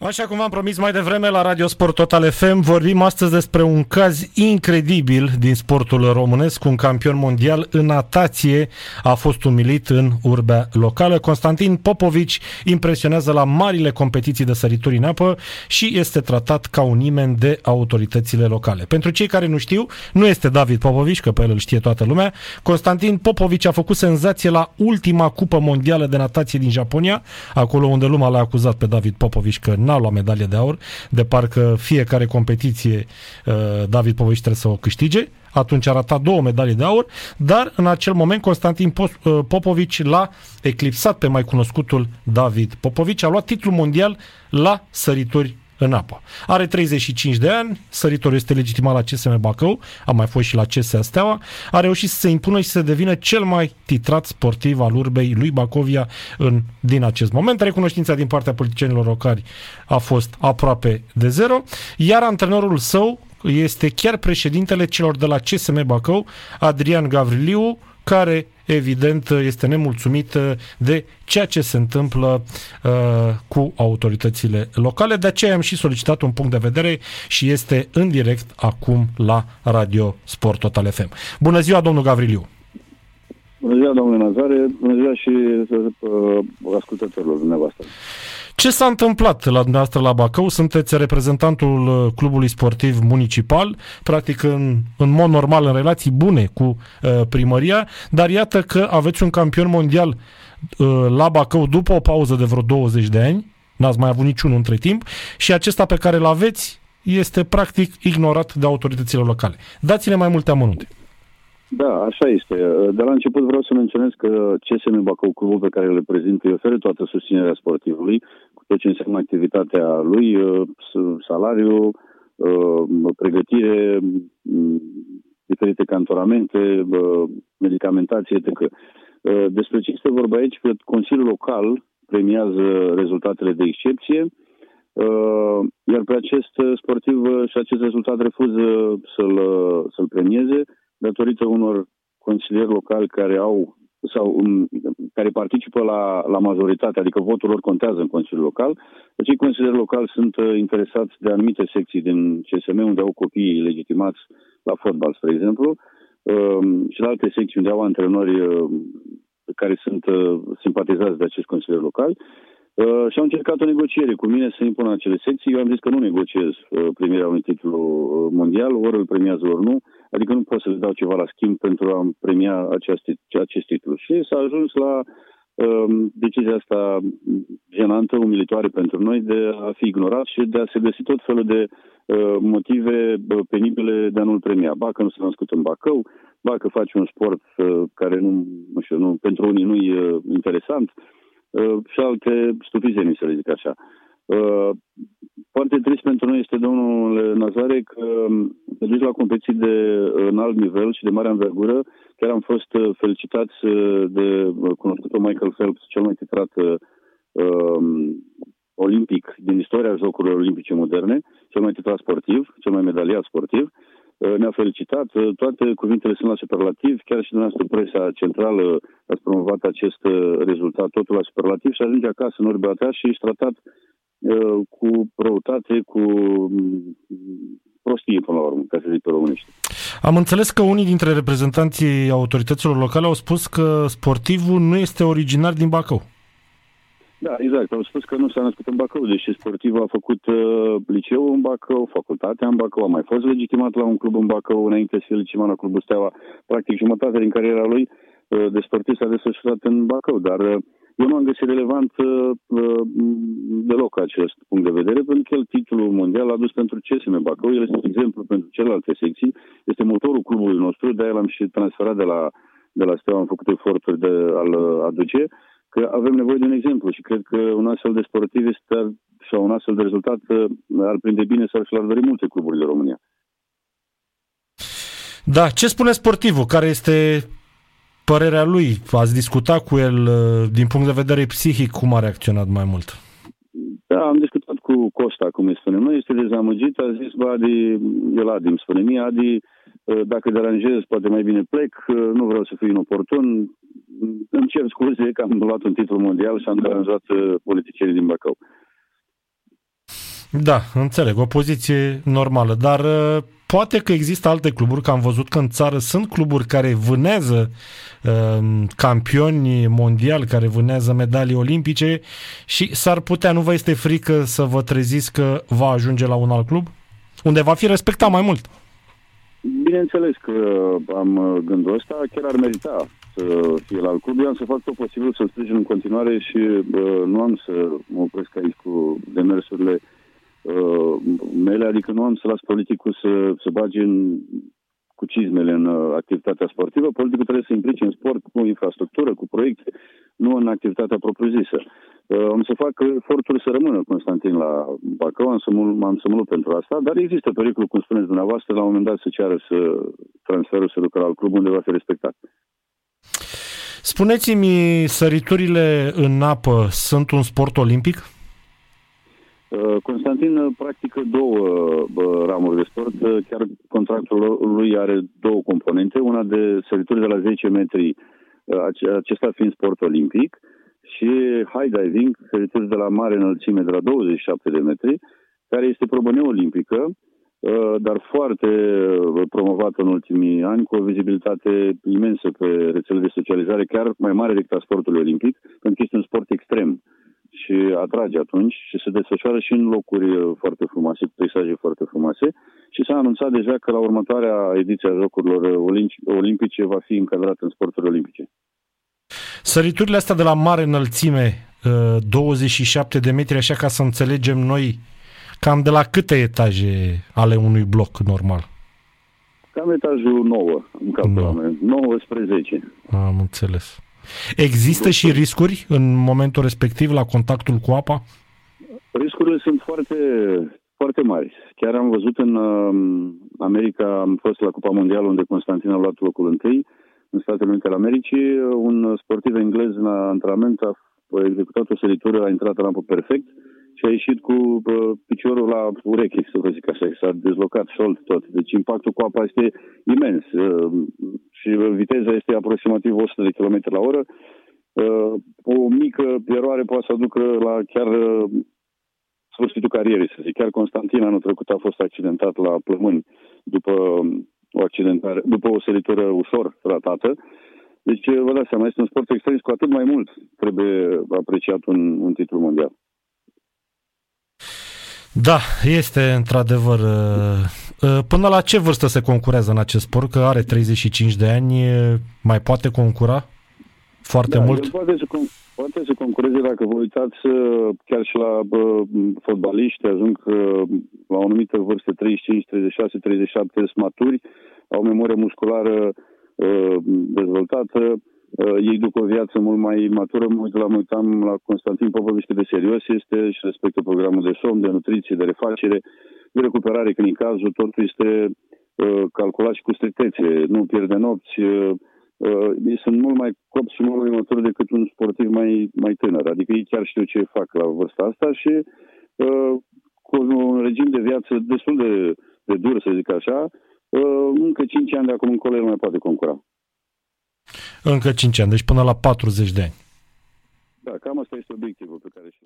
Așa cum v-am promis mai devreme la Radio Sport Total FM, vorbim astăzi despre un caz incredibil din sportul românesc. Un campion mondial în natație a fost umilit în urbea locală. Constantin Popovici impresionează la marile competiții de sărituri în apă și este tratat ca un nimeni de autoritățile locale. Pentru cei care nu știu, nu este David Popovici, că pe el îl știe toată lumea. Constantin Popovici a făcut senzație la ultima cupă mondială de natație din Japonia, acolo unde lumea l-a acuzat pe David Popovici că n-a luat medalie de aur, de parcă fiecare competiție uh, David Popovici trebuie să o câștige. Atunci a ratat două medalii de aur, dar în acel moment Constantin uh, Popovici l-a eclipsat pe mai cunoscutul David Popovici, a luat titlul mondial la sărituri în apă. Are 35 de ani, săritorul este legitimat la CSM Bacău, a mai fost și la CSA Steaua, a reușit să se impună și să devină cel mai titrat sportiv al urbei lui Bacovia în, din acest moment. Recunoștința din partea politicienilor locali a fost aproape de zero, iar antrenorul său este chiar președintele celor de la CSM Bacău, Adrian Gavriliu, care evident este nemulțumit de ceea ce se întâmplă uh, cu autoritățile locale. De aceea am și solicitat un punct de vedere și este în direct acum la Radio Sport Total FM. Bună ziua, domnul Gavriliu! Bună ziua, domnule Nazare, bună ziua și uh, ascultătorilor dumneavoastră. Ce s-a întâmplat la dumneavoastră la Bacău? Sunteți reprezentantul uh, clubului sportiv municipal, practic în, în mod normal în relații bune cu uh, primăria, dar iată că aveți un campion mondial uh, la Bacău după o pauză de vreo 20 de ani, n-ați mai avut niciunul între timp, și acesta pe care îl aveți este practic ignorat de autoritățile locale. Dați-ne mai multe amănunte. Da, așa este. De la început vreau să menționez că CSM Bacău, clubul pe care îl reprezint, îi oferă toată susținerea sportivului, cu tot ce înseamnă activitatea lui, uh, salariu, uh, pregătire, mm, diferite cantoramente, uh, medicamentație, etc. Despre ce este vorba aici? Că Consiliul Local premiază rezultatele de excepție, iar pe acest sportiv și acest rezultat refuză să-l, să-l premieze, datorită unor consilieri locali care au sau um, care participă la, la majoritate, adică votul lor contează în Consiliul Local. Acei consilieri locali sunt uh, interesați de anumite secții din CSM unde au copii legitimați la fotbal, spre exemplu, uh, și la alte secții unde au antrenori uh, care sunt uh, simpatizați de acest consilier local. Uh, și au încercat o negociere cu mine să impună acele secții. Eu am zis că nu negociez uh, primirea unui titlu uh, mondial, ori îl premiază, ori nu. Adică nu pot să le dau ceva la schimb pentru a premia acest, acest titlu. Și s-a ajuns la uh, decizia asta genantă, umilitoare pentru noi, de a fi ignorat și de a se găsi tot felul de uh, motive penibile de a nu-l premia. Ba că nu s-a născut în Bacău, ba că face un sport uh, care nu, nu știu, nu, pentru unii nu e uh, interesant, uh, Uh, și alte stupizenii, să le zic așa. Uh, foarte trist pentru noi este, domnul Nazare, că um, duci la competiții de înalt nivel și de mare învergură. Chiar am fost uh, felicitați de cunoscutul Michael Phelps, cel mai titrat um, olimpic din istoria Jocurilor Olimpice Moderne, cel mai titrat sportiv, cel mai medaliat sportiv. Uh, Uh, ne-a felicitat, uh, toate cuvintele sunt la superlativ, chiar și dumneavoastră presa centrală ați promovat acest uh, rezultat, totul la superlativ și ajunge acasă în orbea ta și ești tratat uh, cu răutate, cu mm, prostie până la urmă, ca să zic pe românește. Am înțeles că unii dintre reprezentanții autorităților locale au spus că sportivul nu este originar din Bacău. Da, exact. Au spus că nu s-a născut în Bacău, deși sportivul a făcut uh, liceu în Bacău, facultatea în Bacău, a mai fost legitimat la un club în Bacău înainte să fie legitimat la clubul Steaua. Practic jumătate din cariera lui uh, de sportiv s-a desfășurat în Bacău, dar uh, eu nu am găsit relevant uh, uh, deloc acest punct de vedere, pentru că el titlul mondial l-a dus pentru CSM Bacău, el este exemplu pentru celelalte secții, este motorul clubului nostru, de-aia l-am și transferat de la, de la Steaua, am făcut eforturi de a-l aduce că avem nevoie de un exemplu și cred că un astfel de sportiv este, sau un astfel de rezultat uh, ar prinde bine sau și l-ar dori multe cluburi de România. Da, ce spune sportivul? Care este părerea lui? Ați discutat cu el uh, din punct de vedere psihic, cum a reacționat mai mult? Da, am discutat cu Costa, cum îi spunem noi, este dezamăgit, a zis, bă, Adi, el Adi îmi spune mie, Adi, uh, dacă deranjez, poate mai bine plec, nu vreau să fiu inoportun, îmi cer scuze că am luat un titlu mondial și am deranjat uh, politicienii din Bacău. Da, înțeleg, o poziție normală, dar uh, poate că există alte cluburi, că am văzut că în țară sunt cluburi care vânează uh, campioni mondiali, care vânează medalii olimpice și s-ar putea, nu vă este frică să vă treziți că va ajunge la un alt club? Unde va fi respectat mai mult? Bineînțeles că am gândul ăsta, chiar ar merita să fie la alt club. Eu am să fac tot posibil să sprijin în continuare și uh, nu am să mă opresc aici cu demersurile uh, uh, mele, adică nu am să las politicul să se bage în, cu cizmele în uh, activitatea sportivă. Politicul trebuie să implice în sport cu infrastructură, cu proiecte, nu în activitatea propriu-zisă. Uh, am să fac eforturi să rămână Constantin la Bacău, am să, mă, am să mă lupt pentru asta, dar există pericolul, cum spuneți dumneavoastră, la un moment dat să ceară să transferul să ducă la alt club unde va fi respectat. Spuneți-mi, săriturile în apă sunt un sport olimpic? Uh, Constantin uh, practică două ramuri de sport. Uh, chiar contractul lui are două componente. Una de sărituri de la 10 metri, acesta fiind sport olimpic, și high diving, sărituri de la mare înălțime de la 27 de metri, care este probă neolimpică, dar foarte promovată în ultimii ani, cu o vizibilitate imensă pe rețele de socializare, chiar mai mare decât a sportului olimpic, pentru că este un sport extrem și atrage atunci și se desfășoară și în locuri uh, foarte frumoase, cu peisaje foarte frumoase și s-a anunțat deja că la următoarea ediție a Jocurilor uh, Olimpice va fi încadrat în sporturi olimpice. Săriturile astea de la mare înălțime, 27 uh, de metri, așa ca să înțelegem noi, cam de la câte etaje ale unui bloc normal? Cam etajul 9, în capul 9. 9 spre 10. Am înțeles. Există și riscuri în momentul respectiv la contactul cu apa? Riscurile sunt foarte, foarte mari. Chiar am văzut în um, America, am fost la Cupa Mondială unde Constantin a luat locul întâi, în Statele Unite ale Americii, un sportiv englez la antrenament a executat o săritură, a intrat în apă perfect și a ieșit cu uh, piciorul la ureche, să vă zic așa, s-a dezlocat șold tot. Deci impactul cu apa este imens uh, și viteza este aproximativ 100 de km la oră. Uh, o mică eroare poate să aducă la chiar uh, sfârșitul carierei, să zic. Chiar Constantin anul trecut a fost accidentat la plămâni după o accidentare, după o săritură ușor ratată. Deci, vă dați seama, este un sport extrem cu atât mai mult trebuie apreciat un, un titlu mondial. Da, este într-adevăr. Uh, uh, până la ce vârstă se concurează în acest sport? Că are 35 de ani, mai poate concura foarte da, mult? Poate să, poate să concureze dacă vă uitați uh, chiar și la bă, fotbaliști, ajung la o anumită vârstă, 35, 36, 37, sunt maturi, au memorie musculară dezvoltată, uh, ei duc o viață mult mai matură. Mă uit la, mă uitam la Constantin Popovici de serios este și respectă programul de somn, de nutriție, de refacere, de recuperare, când în cazul totul este uh, calculat și cu strictețe. Nu pierde nopți, uh, uh, sunt mult mai copți și mult mai maturi decât un sportiv mai, mai tânăr. Adică ei chiar știu ce fac la vârsta asta și uh, cu un regim de viață destul de, de dur, să zic așa, uh, încă 5 ani de acum încolo el mai poate concura. Încă 5 ani, deci până la 40 de ani. Da, cam asta este obiectivul pe care și